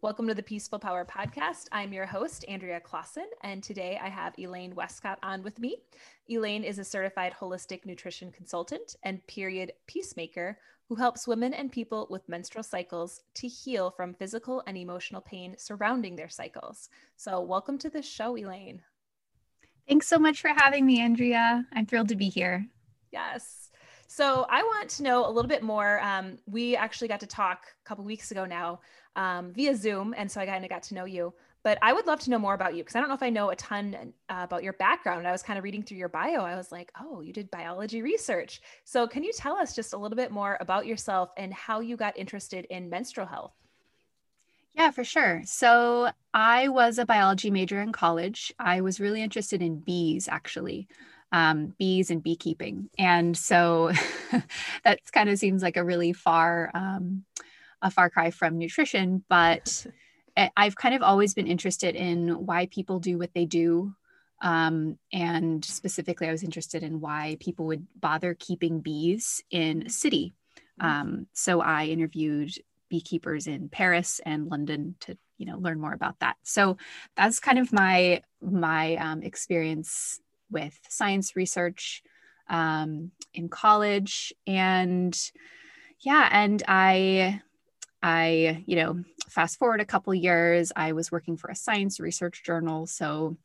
Welcome to the Peaceful Power Podcast. I'm your host, Andrea Clausen, and today I have Elaine Westcott on with me. Elaine is a certified holistic nutrition consultant and period peacemaker who helps women and people with menstrual cycles to heal from physical and emotional pain surrounding their cycles. So, welcome to the show, Elaine. Thanks so much for having me, Andrea. I'm thrilled to be here. Yes. So I want to know a little bit more. Um, we actually got to talk a couple weeks ago now um, via Zoom. And so I kind of got to know you. But I would love to know more about you because I don't know if I know a ton uh, about your background. I was kind of reading through your bio. I was like, oh, you did biology research. So can you tell us just a little bit more about yourself and how you got interested in menstrual health? Yeah, for sure. So I was a biology major in college. I was really interested in bees, actually, um, bees and beekeeping. And so that kind of seems like a really far um, a far cry from nutrition, but I've kind of always been interested in why people do what they do. Um, and specifically, I was interested in why people would bother keeping bees in a city. Mm-hmm. Um, so I interviewed beekeepers in Paris and London to you know learn more about that. So that's kind of my my um, experience with science research um, in college, and yeah, and I I, you know, fast forward a couple years, I was working for a science research journal. So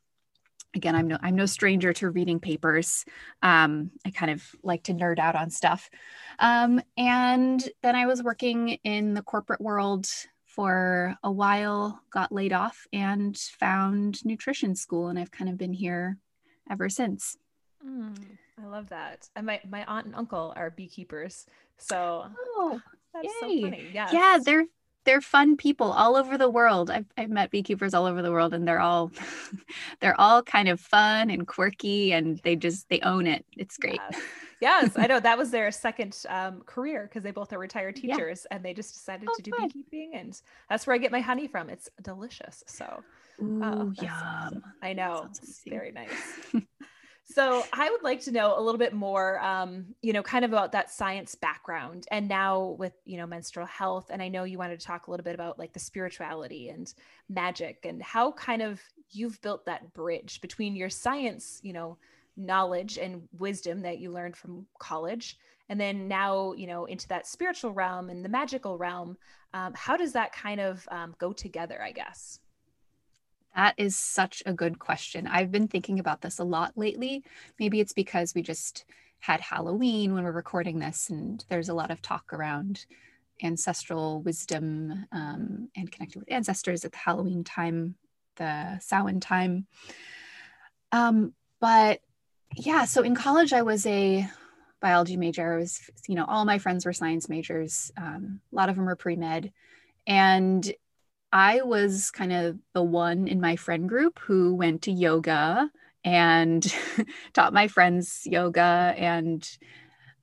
again, I'm no I'm no stranger to reading papers. Um, I kind of like to nerd out on stuff. Um, and then I was working in the corporate world for a while, got laid off, and found nutrition school, and I've kind of been here ever since. Mm, I love that. And my my aunt and uncle are beekeepers, so oh, that's Yay. so funny. Yes. Yeah, they're they're fun people all over the world. I've, I've met beekeepers all over the world and they're all they're all kind of fun and quirky and they just they own it. It's great. Yes, yes I know that was their second um, career because they both are retired teachers yeah. and they just decided oh, to do fun. beekeeping and that's where I get my honey from. It's delicious. So Ooh, oh, yum. I know. It's very nice. So I would like to know a little bit more, um, you know, kind of about that science background, and now with you know menstrual health. And I know you wanted to talk a little bit about like the spirituality and magic, and how kind of you've built that bridge between your science, you know, knowledge and wisdom that you learned from college, and then now you know into that spiritual realm and the magical realm. Um, how does that kind of um, go together? I guess. That is such a good question. I've been thinking about this a lot lately. Maybe it's because we just had Halloween when we're recording this, and there's a lot of talk around ancestral wisdom um, and connecting with ancestors at the Halloween time, the Samhain time. Um, but yeah, so in college, I was a biology major. I was, you know, all my friends were science majors. Um, a lot of them were pre med. And I was kind of the one in my friend group who went to yoga and taught my friends yoga. And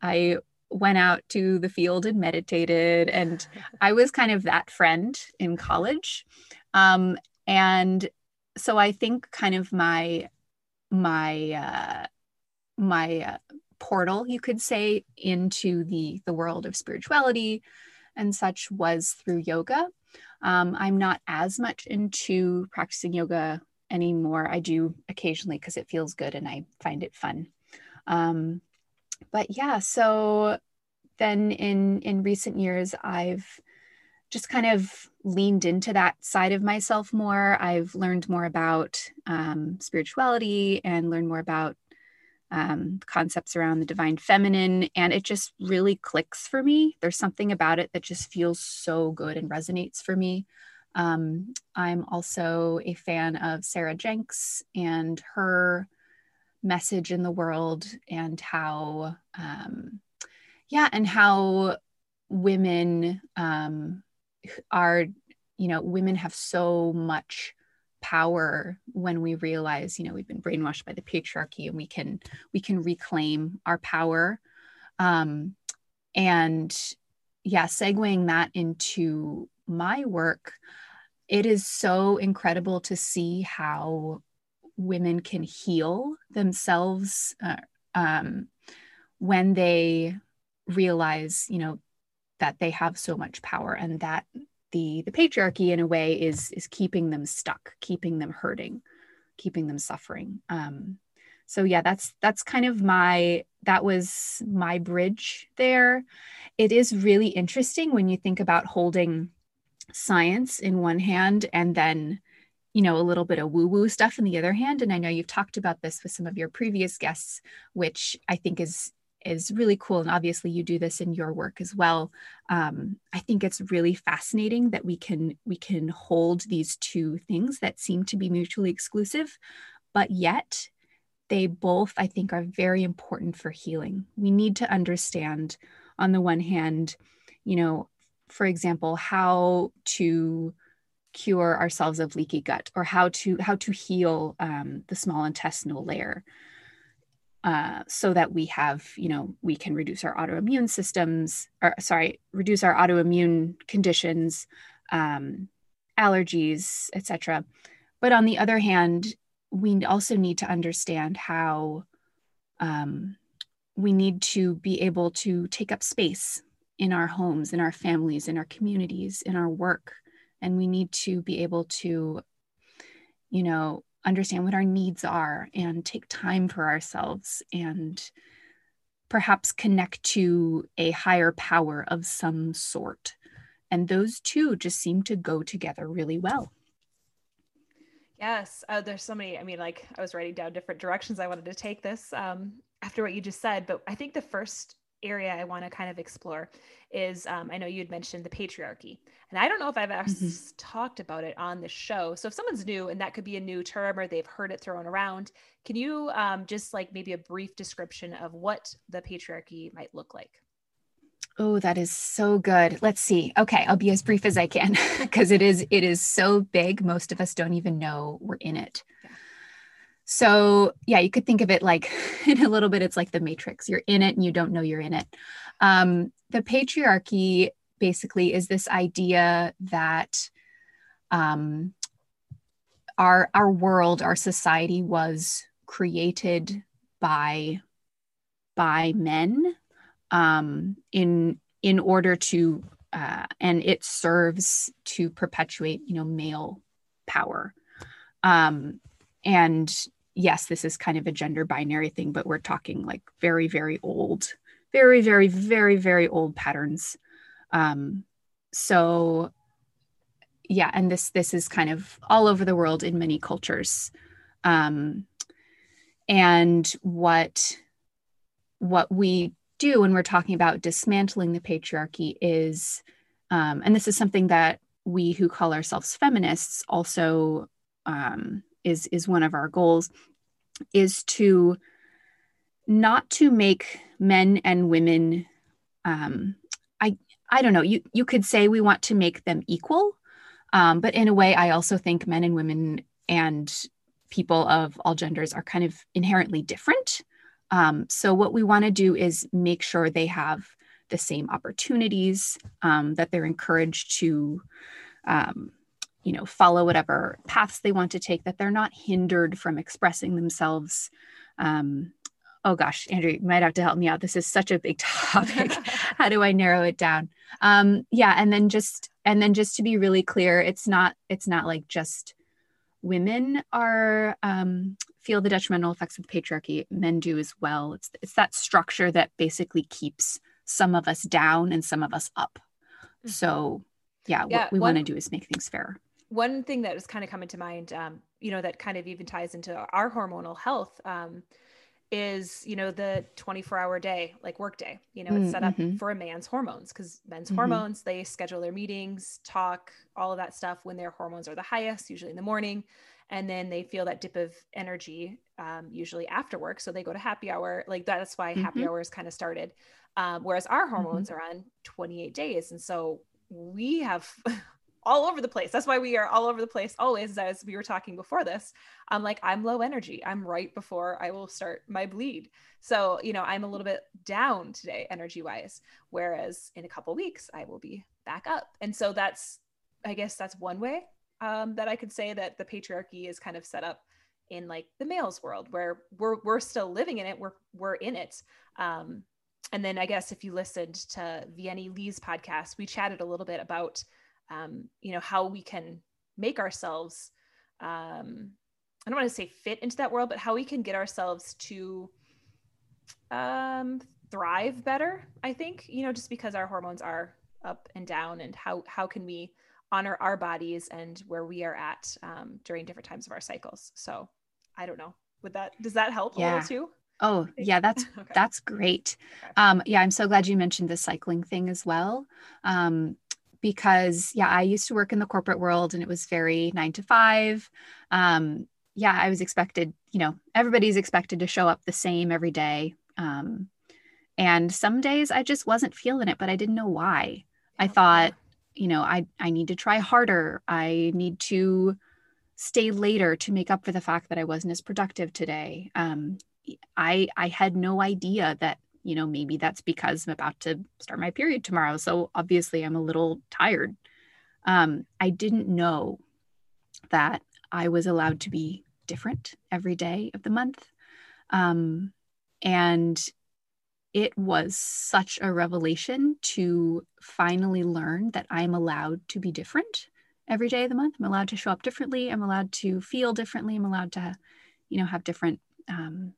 I went out to the field and meditated. And I was kind of that friend in college. Um, and so I think kind of my, my, uh, my uh, portal, you could say, into the the world of spirituality and such was through yoga. Um, I'm not as much into practicing yoga anymore. I do occasionally because it feels good and I find it fun. Um, but yeah, so then in in recent years, I've just kind of leaned into that side of myself more. I've learned more about um, spirituality and learned more about um, concepts around the divine feminine, and it just really clicks for me. There's something about it that just feels so good and resonates for me. Um, I'm also a fan of Sarah Jenks and her message in the world, and how, um, yeah, and how women um, are, you know, women have so much power when we realize you know we've been brainwashed by the patriarchy and we can we can reclaim our power. Um and yeah segueing that into my work it is so incredible to see how women can heal themselves uh, um, when they realize you know that they have so much power and that the the patriarchy in a way is is keeping them stuck keeping them hurting keeping them suffering. Um so yeah that's that's kind of my that was my bridge there. It is really interesting when you think about holding science in one hand and then you know a little bit of woo woo stuff in the other hand. And i know you've talked about this with some of your previous guests which i think is is really cool and obviously you do this in your work as well. Um, i think it's really fascinating that we can we can hold these two things that seem to be mutually exclusive but yet they both i think are very important for healing. We need to understand on the one hand you know for example how to cure ourselves of leaky gut or how to how to heal um, the small intestinal layer uh, so that we have, you know, we can reduce our autoimmune systems, or sorry, reduce our autoimmune conditions, um, allergies, etc. But on the other hand, we also need to understand how um, we need to be able to take up space in our homes, in our families, in our communities, in our work. And we need to be able to, you know, understand what our needs are and take time for ourselves and perhaps connect to a higher power of some sort. And those two just seem to go together really well. Yes, uh, there's so many. I mean, like I was writing down different directions I wanted to take this um, after what you just said, but I think the first area I want to kind of explore is um, I know you'd mentioned the patriarchy. And I don't know if I've mm-hmm. talked about it on the show. So if someone's new and that could be a new term or they've heard it thrown around, can you um, just like maybe a brief description of what the patriarchy might look like? Oh, that is so good. Let's see. Okay, I'll be as brief as I can because it is it is so big. Most of us don't even know we're in it. So, yeah, you could think of it like in a little bit, it's like the matrix. You're in it and you don't know you're in it. Um, the patriarchy basically is this idea that um, our, our world, our society was created by, by men um, in, in order to, uh, and it serves to perpetuate, you know, male power. Um, and yes, this is kind of a gender binary thing, but we're talking like very, very old, very, very, very, very old patterns. Um, so yeah, and this this is kind of all over the world in many cultures. Um, and what what we do when we're talking about dismantling the patriarchy is, um, and this is something that we who call ourselves feminists also um, is is one of our goals is to not to make men and women um, i i don't know you you could say we want to make them equal um, but in a way i also think men and women and people of all genders are kind of inherently different. Um, so what we want to do is make sure they have the same opportunities um, that they're encouraged to um, you know follow whatever paths they want to take that they're not hindered from expressing themselves um, oh gosh Andrea you might have to help me out. This is such a big topic. How do i narrow it down? Um, yeah and then just and then just to be really clear it's not it's not like just women are um, feel the detrimental effects of patriarchy. Men do as well. It's it's that structure that basically keeps some of us down and some of us up. Mm-hmm. so yeah, yeah what we want to do is make things fair one thing that is kind of coming to mind, um, you know, that kind of even ties into our hormonal health um, is, you know, the 24 hour day, like work day, you know, it's set up mm-hmm. for a man's hormones because men's mm-hmm. hormones, they schedule their meetings, talk, all of that stuff when their hormones are the highest, usually in the morning. And then they feel that dip of energy, um, usually after work. So they go to happy hour. Like that's why mm-hmm. happy hours kind of started. Um, whereas our mm-hmm. hormones are on 28 days. And so we have all over the place. That's why we are all over the place always. As we were talking before this, I'm like, I'm low energy. I'm right before I will start my bleed. So, you know, I'm a little bit down today, energy wise. Whereas in a couple weeks, I will be back up. And so that's, I guess that's one way um, that I could say that the patriarchy is kind of set up in like the males world where we're, we're still living in it. We're, we're in it. Um, and then I guess if you listened to Vienny Lee's podcast, we chatted a little bit about um, you know, how we can make ourselves, um, I don't want to say fit into that world, but how we can get ourselves to um, thrive better. I think, you know, just because our hormones are up and down and how, how can we honor our bodies and where we are at um, during different times of our cycles. So I don't know. Would that, does that help yeah. a little too? Oh, yeah, that's okay. that's great. Okay. Um, yeah, I'm so glad you mentioned the cycling thing as well. Um, because yeah, I used to work in the corporate world and it was very nine to five. Um, yeah, I was expected, you know, everybody's expected to show up the same every day. Um, and some days I just wasn't feeling it, but I didn't know why. I thought, you know, I I need to try harder. I need to stay later to make up for the fact that I wasn't as productive today. Um, I I had no idea that you know maybe that's because I'm about to start my period tomorrow. So obviously I'm a little tired. Um, I didn't know that I was allowed to be different every day of the month, um, and it was such a revelation to finally learn that I'm allowed to be different every day of the month. I'm allowed to show up differently. I'm allowed to feel differently. I'm allowed to, you know, have different um,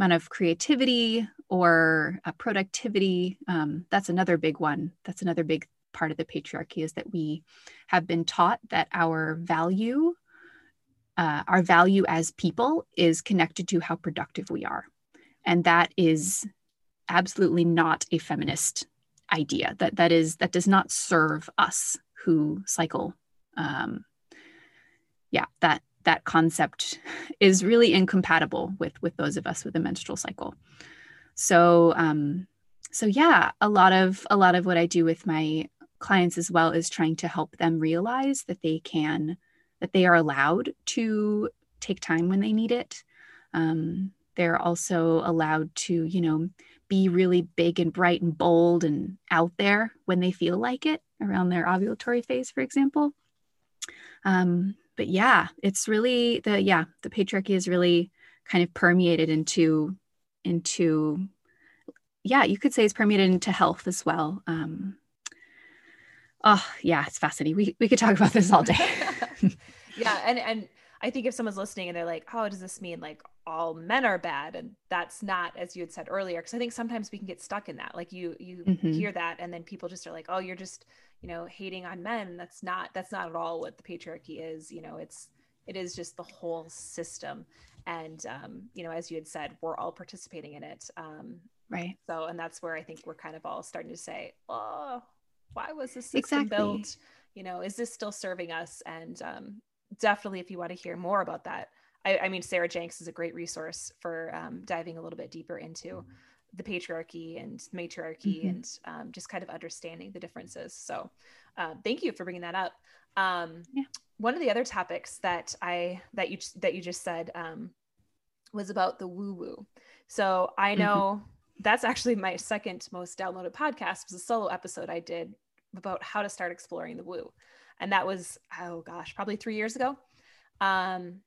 amount of creativity or uh, productivity. Um, that's another big one. That's another big part of the patriarchy is that we have been taught that our value, uh, our value as people, is connected to how productive we are, and that is absolutely not a feminist idea. That that is that does not serve us who cycle. Um, yeah, that that concept is really incompatible with with those of us with a menstrual cycle. So um so yeah a lot of a lot of what i do with my clients as well is trying to help them realize that they can that they are allowed to take time when they need it. Um, they're also allowed to you know be really big and bright and bold and out there when they feel like it around their ovulatory phase for example. Um, but yeah, it's really the yeah, the patriarchy is really kind of permeated into into yeah, you could say it's permeated into health as well. Um, oh yeah, it's fascinating. We we could talk about this all day. yeah, and and I think if someone's listening and they're like, "Oh, does this mean like all men are bad?" and that's not as you had said earlier, because I think sometimes we can get stuck in that. Like you you mm-hmm. hear that, and then people just are like, "Oh, you're just you know hating on men that's not that's not at all what the patriarchy is you know it's it is just the whole system. And um, you know as you had said we're all participating in it. Um, right. so and that's where i think we're kind of all starting to say oh why was this system exactly. built? You know is this still serving us? And um, definitely if you want to hear more about that I, I, mean sarah jenks is a great resource for um, diving a little bit deeper into the patriarchy and matriarchy mm-hmm. and um, just kind of understanding the differences. So, uh, thank you for bringing that up. Um, yeah. One of the other topics that I that you that you just said um, was about the woo woo. So I mm-hmm. know mm-hmm. that's actually my second most downloaded podcast was a solo episode I did about how to start exploring the woo, and that was oh gosh probably three years ago. Um,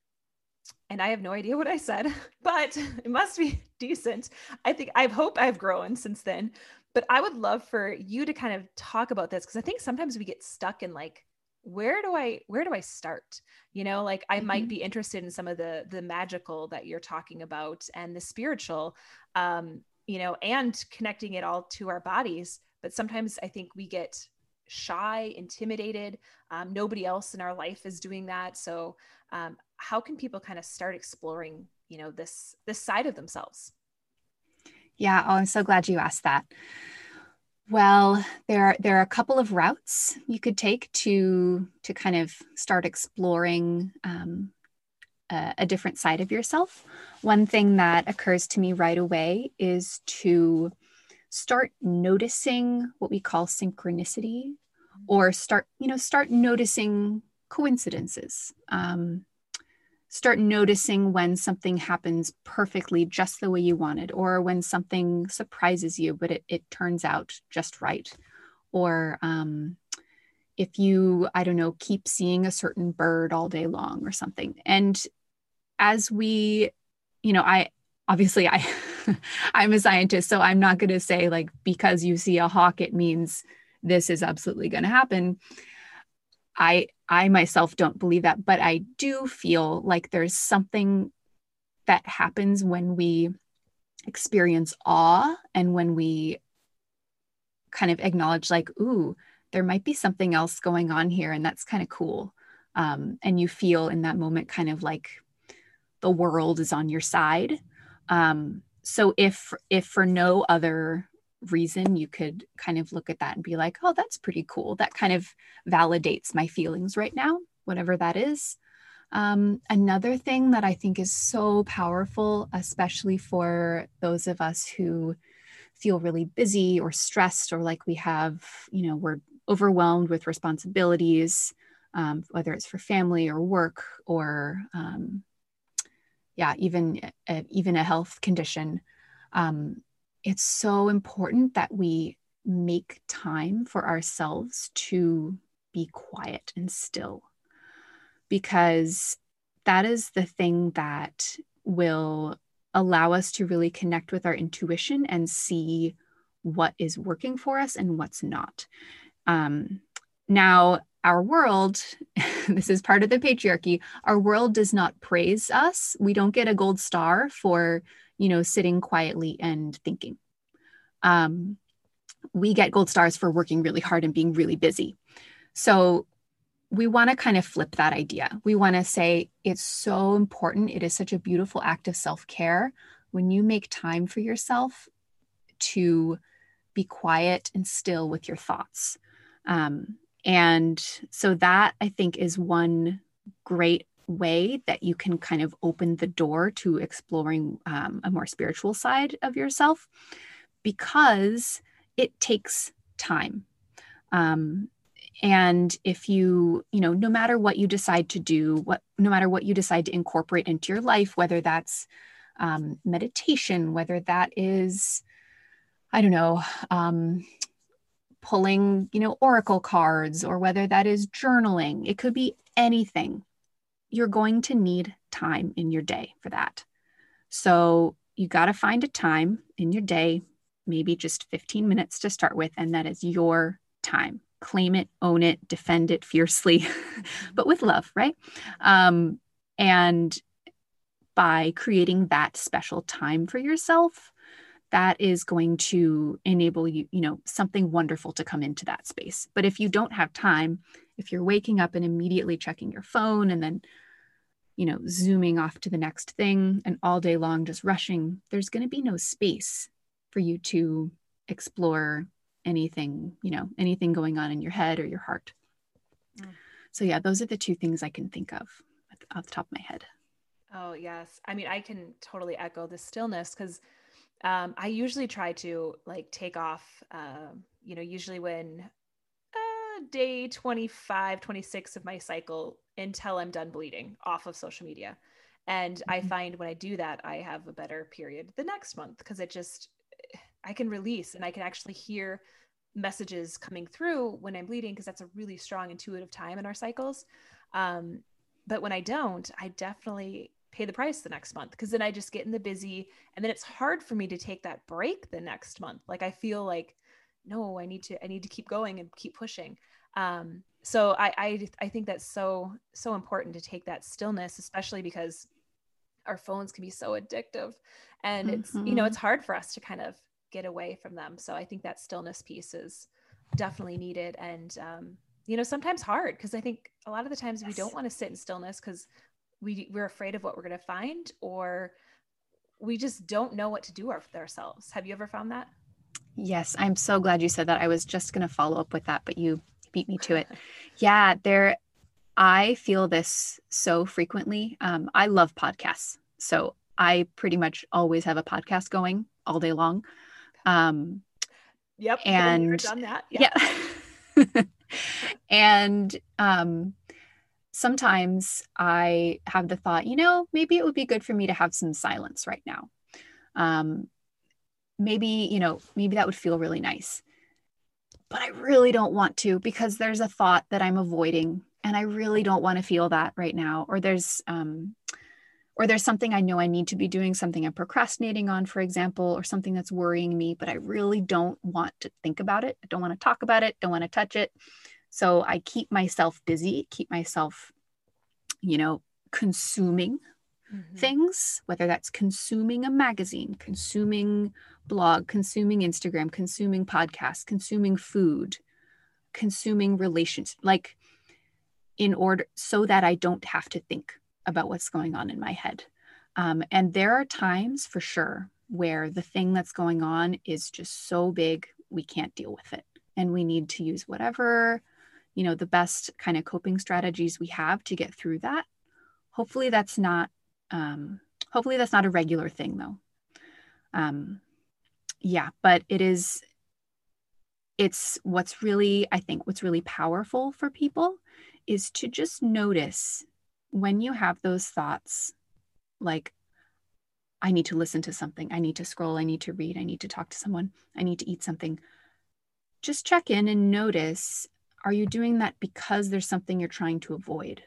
and I have no idea what I said, but it must be decent. I think I hope I've grown since then. But I would love for you to kind of talk about this because I think sometimes we get stuck in like, where do I where do I start? You know, like I mm-hmm. might be interested in some of the the magical that you're talking about and the spiritual, um, you know, and connecting it all to our bodies. But sometimes I think we get shy, intimidated. Um, nobody else in our life is doing that. So um, how can people kind of start exploring you know this this side of themselves? Yeah oh i'm so glad you asked that. Well there are there are a couple of routes you could take to to kind of start exploring um, a, a different side of yourself. One thing that occurs to me right away is to start noticing what we call synchronicity or start you know start noticing coincidences. Um, start noticing when something happens perfectly just the way you wanted, or when something surprises you, but it, it turns out just right. Or um, if you, I don't know, keep seeing a certain bird all day long or something. And as we, you know, I obviously I I'm a scientist, so I'm not going to say like because you see a hawk, it means this is absolutely going to happen. I I myself don't believe that, but I do feel like there's something that happens when we experience awe and when we kind of acknowledge like ooh there might be something else going on here and that's kind of cool. Um, and you feel in that moment kind of like the world is on your side. Um, so if if for no other reason you could kind of look at that and be like oh that's pretty cool. That kind of validates my feelings right now whatever that is. Um, another thing that i think is so powerful especially for those of us who feel really busy or stressed or like we have you know we're overwhelmed with responsibilities um, whether it's for family or work or um, yeah even a, even a health condition um, it's so important that we make time for ourselves to be quiet and still because that is the thing that will allow us to really connect with our intuition and see what is working for us and what's not. Um, now, our world, this is part of the patriarchy, our world does not praise us. We don't get a gold star for, you know, sitting quietly and thinking. Um, we get gold stars for working really hard and being really busy. So we want to kind of flip that idea. We want to say it's so important. It is such a beautiful act of self care when you make time for yourself to be quiet and still with your thoughts. Um, and so that I think is one great way that you can kind of open the door to exploring um, a more spiritual side of yourself because it takes time. Um, and if you you know no matter what you decide to do what no matter what you decide to incorporate into your life whether that's um, meditation whether that is i don't know um, pulling you know oracle cards or whether that is journaling. It could be anything. You're going to need time in your day for that. So you got to find a time in your day maybe just 15 minutes to start with and that is your time. Claim it, own it, defend it fiercely, but with love, right? Um, and by creating that special time for yourself, that is going to enable you, you know, something wonderful to come into that space. But if you don't have time, if you're waking up and immediately checking your phone and then, you know, zooming off to the next thing and all day long just rushing, there's going to be no space for you to explore anything, you know, anything going on in your head or your heart. Mm. So, yeah, those are the two things I can think of off the top of my head. Oh, yes. I mean, I can totally echo the stillness because um, I usually try to like take off, uh, you know, usually when uh, day 25, 26 of my cycle until I'm done bleeding off of social media. And mm-hmm. I find when I do that, I have a better period the next month because it just, I can release and I can actually hear messages coming through when I'm bleeding because that's a really strong intuitive time in our cycles. Um, but when I don't, I definitely pay the price the next month because then I just get in the busy and then it's hard for me to take that break the next month. Like I feel like, no, I need to, I need to keep going and keep pushing. Um, so I, I, I think that's so, so important to take that stillness, especially because our phones can be so addictive and it's, mm-hmm. you know, it's mm-hmm. hard for us to kind of get away from them. So I think that stillness piece is definitely needed and um, you know sometimes hard because I think a lot of the times yes. we don't want to sit in stillness because we we're afraid of what we're going to find or we just don't know what to do with ourselves. Have you ever found that? Yes, I'm so glad you said that. I was just going to follow up with that, but you beat me to it. yeah, there I feel this so frequently. Um, I love podcasts. So I pretty much always have a podcast going all day long. Um, yep. And done that. Yeah. yeah. and um, sometimes I have the thought, you know, maybe it would be good for me to have some silence right now. Um, maybe, you know, maybe that would feel really nice. But I really don't want to because there's a thought that I'm avoiding and I really don't want to feel that right now. Or there's, um, or there's something I know I need to be doing, something I'm procrastinating on, for example, or something that's worrying me, but I really don't want to think about it. I don't want to talk about it, don't want to touch it. So I keep myself busy, keep myself, you know, consuming mm-hmm. things, whether that's consuming a magazine, consuming blog, consuming Instagram, consuming podcasts, consuming food, consuming relations, like in order so that I don't have to think about what's going on in my head. Um, and there are times for sure where the thing that's going on is just so big, we can't deal with it. And we need to use whatever, you know, the best kind of coping strategies we have to get through that. Hopefully that's not, um, hopefully that's not a regular thing though. Um, yeah, but it is, it's what's really, I think what's really powerful for people is to just notice when you have those thoughts like I need to listen to something, I need to scroll, I need to read, I need to talk to someone, I need to eat something. Just check in and notice are you doing that because there's something you're trying to avoid?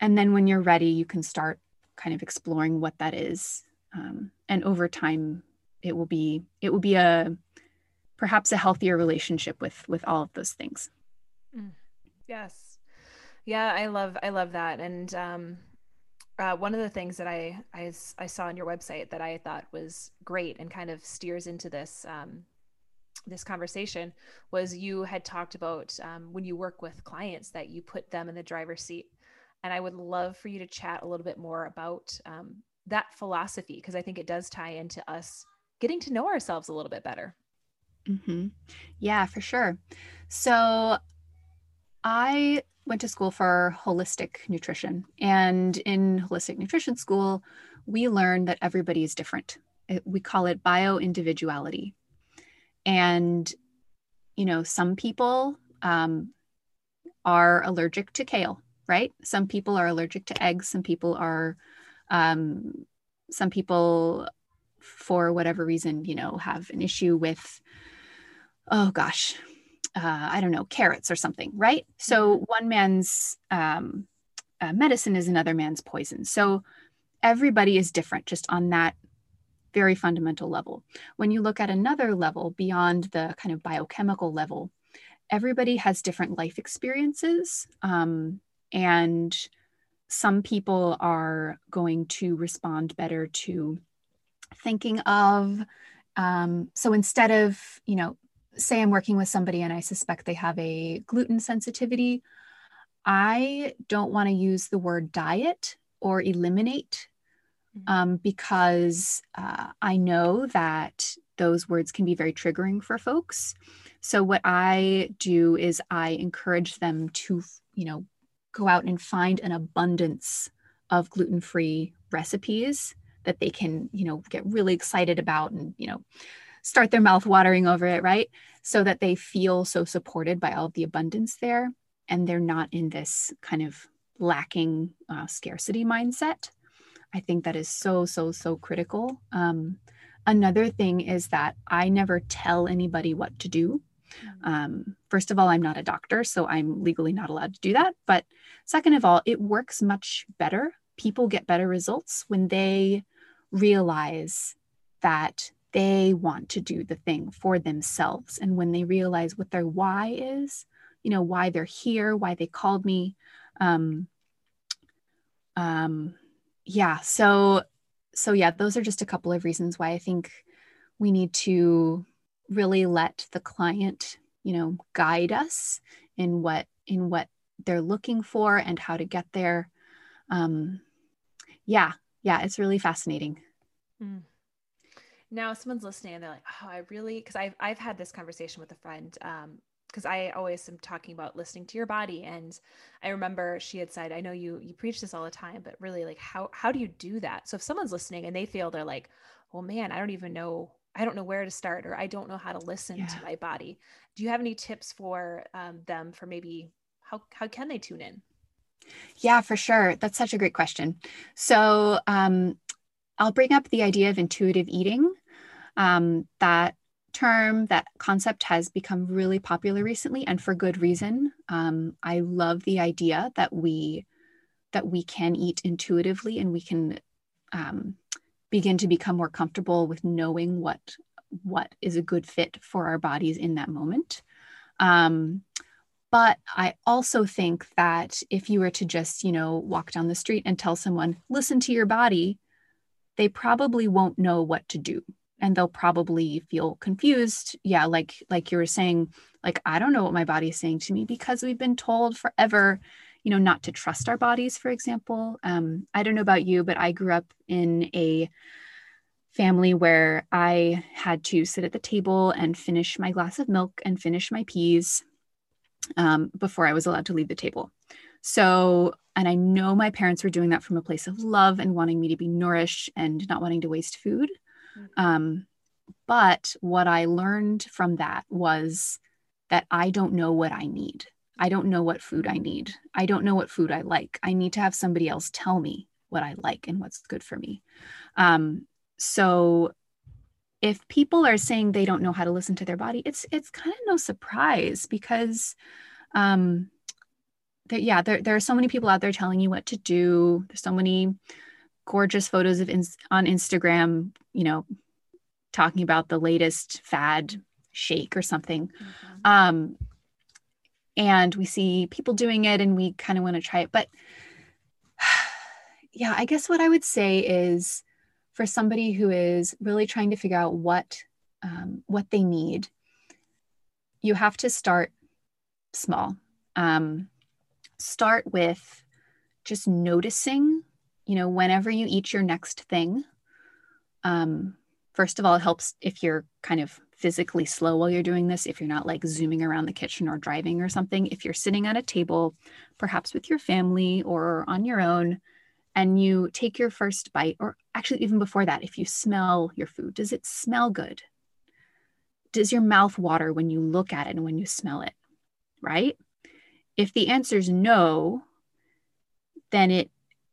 And then when you're ready, you can start kind of exploring what that is. Um, and over time, it will be it will be a perhaps a healthier relationship with with all of those things. Mm. Yes. Yeah, I love I love that. And um uh, one of the things that I, I, I saw on your website that I thought was great and kind of steers into this um, this conversation was you had talked about um, when you work with clients that you put them in the driver's seat, and I would love for you to chat a little bit more about um, that philosophy because I think it does tie into us getting to know ourselves a little bit better. Mm-hmm. Yeah, for sure. So I went to school for holistic nutrition. And in holistic nutrition school, we learn that everybody is different. We call it bio individuality. And, you know, some people um, are allergic to kale, right? Some people are allergic to eggs. Some people are, um, some people, for whatever reason, you know, have an issue with, oh gosh, uh, I don't know, carrots or something, right? So mm-hmm. one man's um, uh, medicine is another man's poison. So everybody is different just on that very fundamental level. When you look at another level beyond the kind of biochemical level, everybody has different life experiences. Um, and some people are going to respond better to thinking of um, so instead of you know say I'm working with somebody and I suspect they have a gluten sensitivity, I don't want to use the word diet or eliminate. Um, because uh, I know that those words can be very triggering for folks. So, what I do is I encourage them to, you know, go out and find an abundance of gluten free recipes that they can, you know, get really excited about and, you know, start their mouth watering over it, right? So that they feel so supported by all of the abundance there and they're not in this kind of lacking uh, scarcity mindset. I think that is so, so, so critical. Um, another thing is that I never tell anybody what to do. Mm. Um, first of all, I'm not a doctor, so I'm legally not allowed to do that. But second of all, it works much better. People get better results when they realize that they want to do the thing for themselves. And when they realize what their why is, you know, why they're here, why they called me. Um, um, yeah. So, so yeah, those are just a couple of reasons why I think we need to really let the client, you know, guide us in what, in what they're looking for and how to get there. Um, yeah. Yeah. It's really fascinating. Mm now someone's listening and they're like, oh, I really, because I've, I've had this conversation with a friend um, because I always am talking about listening to your body. And I remember she had said, I know you you preach this all the time, but really like how how do you do that? So if someone's listening and they feel they're like, well, man, I don't even know, I don't know where to start, or I don't know how to listen yeah. to my body. Do you have any tips for um, them for maybe how how can they tune in? Yeah, for sure. That's such a great question. So um, I'll bring up the idea of intuitive eating um, that term, that concept has become really popular recently, and for good reason. Um, I love the idea that we that we can eat intuitively and we can um, begin to become more comfortable with knowing what what is a good fit for our bodies in that moment. Um, but I also think that if you were to just, you know, walk down the street and tell someone, listen to your body, they probably won't know what to do. And they'll probably feel confused. Yeah, like like you were saying, like I don't know what my body is saying to me because we've been told forever, you know, not to trust our bodies, for example. Um, I don't know about you, but I grew up in a family where I had to sit at the table and finish my glass of milk and finish my peas um, before I was allowed to leave the table. So, and I know my parents were doing that from a place of love and wanting me to be nourished and not wanting to waste food. Mm-hmm. Um, but what I learned from that was that I don't know what I need. I don't know what food I need. I don't know what food I like. I need to have somebody else tell me what I like and what's good for me. Um, so if people are saying they don't know how to listen to their body, it's it's kind of no surprise because um yeah, there, there are so many people out there telling you what to do. There's so many gorgeous photos of in, on Instagram, you know, talking about the latest fad shake or something. Mm-hmm. Um, and we see people doing it and we kind of want to try it. But yeah, I guess what I would say is for somebody who is really trying to figure out what um, what they need, you have to start small. Um, start with just noticing, you know, whenever you eat your next thing. Um, first of all, it helps if you're kind of physically slow while you're doing this, if you're not like zooming around the kitchen or driving or something. If you're sitting at a table, perhaps with your family or on your own, and you take your first bite, or actually, even before that, if you smell your food, does it smell good? Does your mouth water when you look at it and when you smell it? Right? If the answer is no, then it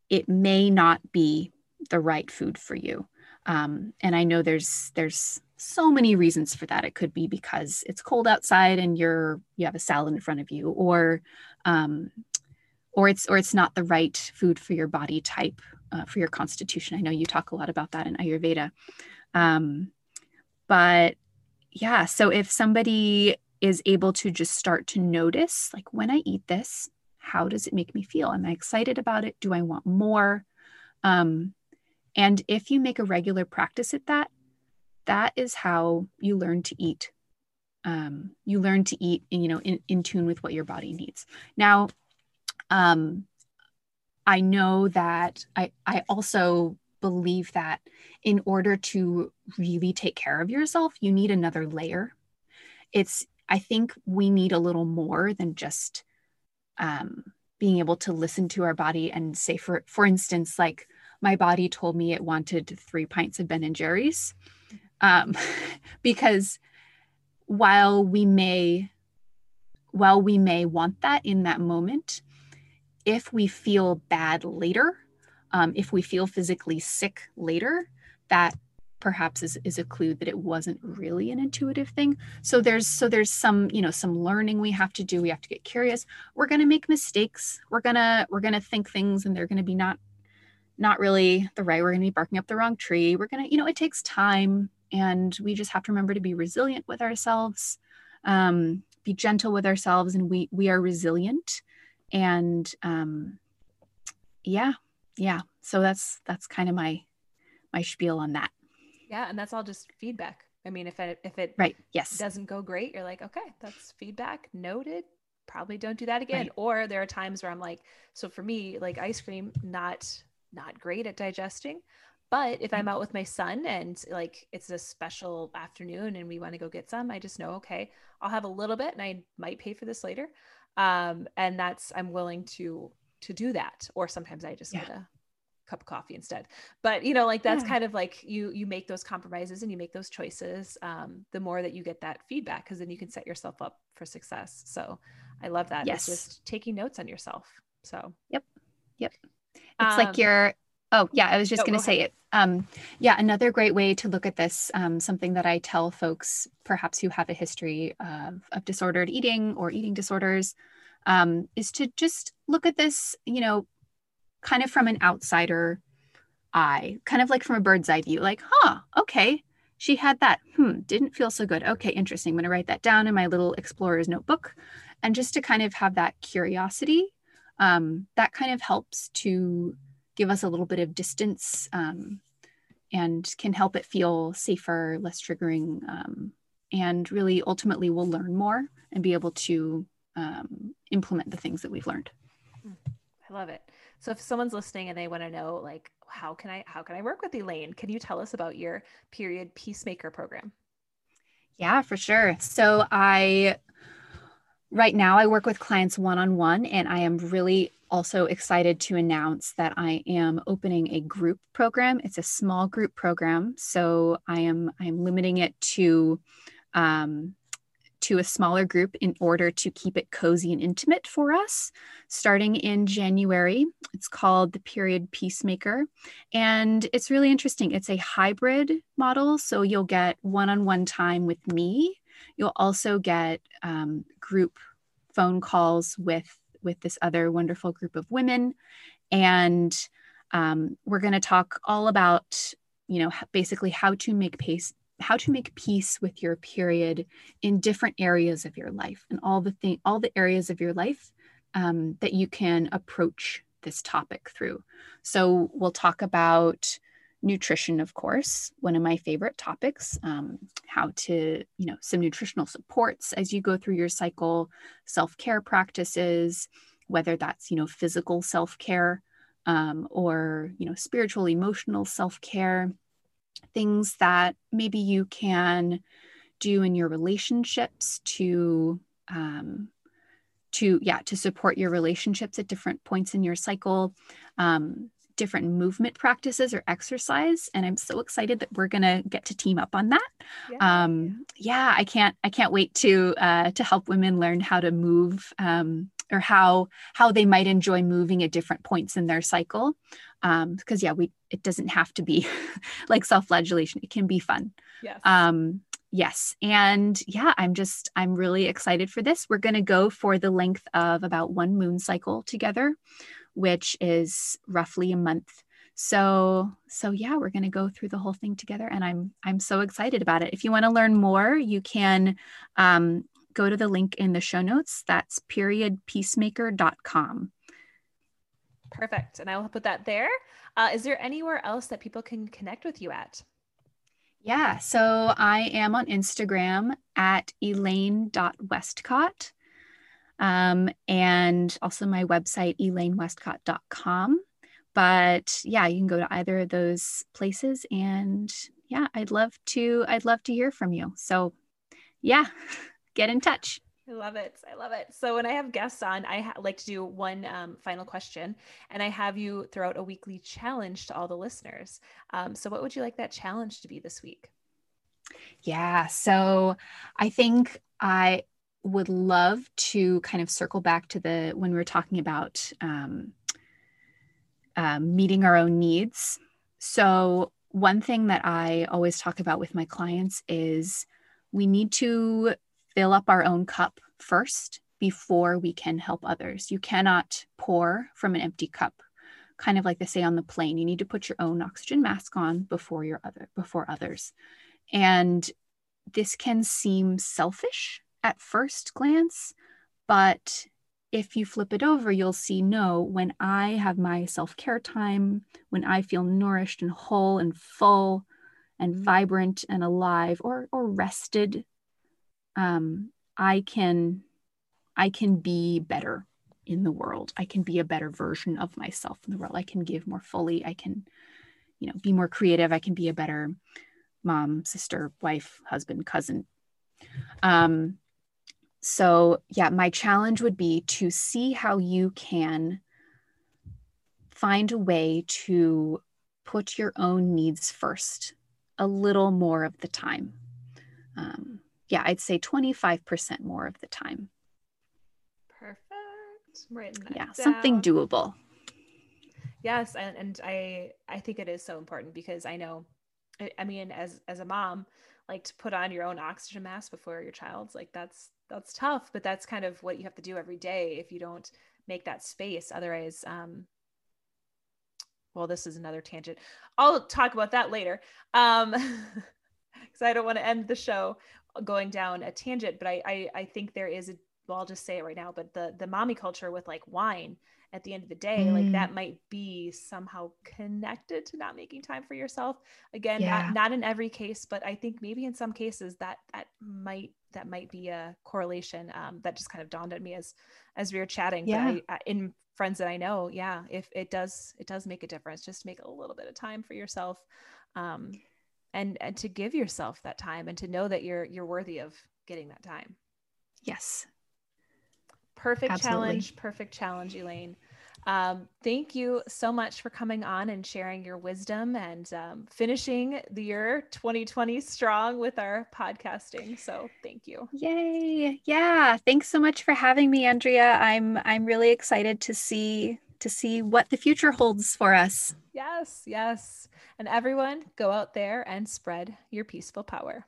it may not be the right food for you. Um, and I know there's there's so many reasons for that. It could be because it's cold outside and you're you have a salad in front of you, or um, or it's or it's not the right food for your body type uh, for your constitution i know you talk a lot about that in ayurveda um, but yeah so if somebody is able to just start to notice like when i eat this how does it make me feel? Am i excited about it? Do i want more? Um, and if you make a regular practice at that that is how you learn to eat. Um, you learn to eat you know in, in tune with what your body needs. Now um, I know that I, I also believe that in order to really take care of yourself, you need another layer. It's, I think we need a little more than just um, being able to listen to our body and say, for, for instance, like my body told me it wanted three pints of Ben and Jerry's. Um, because while we may, while we may want that in that moment, if we feel bad later, um, if we feel physically sick later, that perhaps is, is a clue that it wasn't really an intuitive thing. So there's so there's some you know some learning we have to do. We have to get curious. We're going to make mistakes. We're going to we're going to think things and they're going to be not not really the right. We're going to be barking up the wrong tree. We're going to you know it takes time and we just have to remember to be resilient with ourselves um, be gentle with ourselves and we we are resilient and um, yeah yeah. So that's that's kind of my my spiel on that yeah and that's all just feedback i mean if it if it right yes doesn't go great you're like okay that's feedback noted probably don't do that again right. or there are times where i'm like so for me like ice cream not not great at digesting but if i'm mm-hmm. out with my son and like it's a special afternoon and we want to go get some i just know okay i'll have a little bit and i might pay for this later um, and that's i'm willing to to do that or sometimes i just yeah. get a cup of coffee instead. But you know like that's yeah. kind of like you you make those compromises and you make those choices um, the more that you get that feedback because then you can set yourself up for success. So i love that. Yes. it's just taking notes on yourself. So yep. Yep. It's um, like you're Oh, yeah, I was just going to say it. Um, yeah, another great way to look at this, um, something that I tell folks, perhaps who have a history of, of disordered eating or eating disorders, um, is to just look at this, you know, kind of from an outsider eye, kind of like from a bird's eye view, like, huh, okay, she had that. Hmm, didn't feel so good. Okay, interesting. I'm going to write that down in my little explorer's notebook and just to kind of have that curiosity um, that kind of helps to give us a little bit of distance um, and can help it feel safer less triggering um, and really ultimately we'll learn more and be able to um, implement the things that we've learned i love it so if someone's listening and they want to know like how can i how can i work with elaine? Can you tell us about your period peacemaker program? Yeah for sure. So i right now i work with clients one-on-one and i am really also excited to announce that i am opening a group program. It's a small group program so i am i'm limiting it to um, to a smaller group in order to keep it cozy and intimate for us starting in January. It's called the Period Peacemaker. And it's really interesting. It's a hybrid model. So you'll get one on one time with me. You'll also get um, group phone calls with, with this other wonderful group of women. And um, we're going to talk all about you know basically how to make pace how to make peace with your period in different areas of your life and all the thing all the areas of your life um, that you can approach this topic through. So we'll talk about nutrition of course one of my favorite topics um, how to you know some nutritional supports as you go through your cycle self-care practices whether that's you know physical self-care um, or you know spiritual emotional self-care things that maybe you can do in your relationships to um, to yeah to support your relationships at different points in your cycle um, different movement practices or exercise and i'm so excited that we're gonna get to team up on that. Yeah, um, yeah. i can't i can't wait to uh, to help women learn how to move um, or how how they might enjoy moving at different points in their cycle. Um because yeah we it doesn't have to be like self-flagellation. It can be fun. Yes. Um yes. And yeah i'm just i'm really excited for this. We're going to go for the length of about one moon cycle together which is roughly a month. So so yeah we're going to go through the whole thing together and i'm i'm so excited about it. If you want to learn more you can um, go to the link in the show notes that's periodpeacemaker.com Perfect. And I will put that there. Uh, is there anywhere else that people can connect with you at? Yeah. So I am on Instagram at elaine.westcott. Um, and also my website, elainewestcott.com. But yeah, you can go to either of those places and yeah, I'd love to, I'd love to hear from you. So yeah, get in touch. I love it. I love it. So when I have guests on, I ha- like to do one um, final question, and I have you throw out a weekly challenge to all the listeners. Um, so what would you like that challenge to be this week? Yeah. So I think I would love to kind of circle back to the when we were talking about um, uh, meeting our own needs. So one thing that I always talk about with my clients is we need to fill up our own cup first before we can help others. You cannot pour from an empty cup. Kind of like they say on the plane, you need to put your own oxygen mask on before your other before others. And this can seem selfish at first glance, but if you flip it over, you'll see no, when I have my self care time, when I feel nourished and whole and full and vibrant and alive or, or rested um, I can I can be better in the world. I can be a better version of myself in the world. I can give more fully. I can, you know, be more creative. I can be a better mom, sister, wife, husband, cousin. Um, so yeah, my challenge would be to see how you can find a way to put your own needs first a little more of the time. Um, yeah, I'd say 25% more of the time. Perfect. Yeah, down. something doable. Yes, and, and I I think it is so important because I know I, I mean as as a mom, like to put on your own oxygen mask before your child's like that's that's tough, but that's kind of what you have to do every day if you don't make that space. Otherwise, um, well, this is another tangent. I'll talk about that later. Um, because I don't want to end the show going down a tangent, but I, I, I think there is a well, I'll just say it right now, but the the mommy culture with like wine at the end of the day, Mm. like that might be somehow connected to not making time for yourself. Again, Yeah. not, not in every case, but I think maybe in some cases that that might that might be a correlation um, that just kind of dawned on me as as we were chatting. Yeah. But I, I, in friends that I know, yeah, if it does, it does make a difference. Just make a little bit of time for yourself, um, and and to give yourself that time, and to know that you're you're worthy of getting that time. Yes. Perfect Absolutely. challenge. Perfect challenge, Elaine. Um, thank you so much for coming on and sharing your wisdom and um, finishing the year 2020 strong with our podcasting. So thank you. Yay. Yeah. Thanks so much for having me, Andrea. I'm I'm really excited to see to see what the future holds for us. Yes, yes. And everyone, go out there and spread your peaceful power.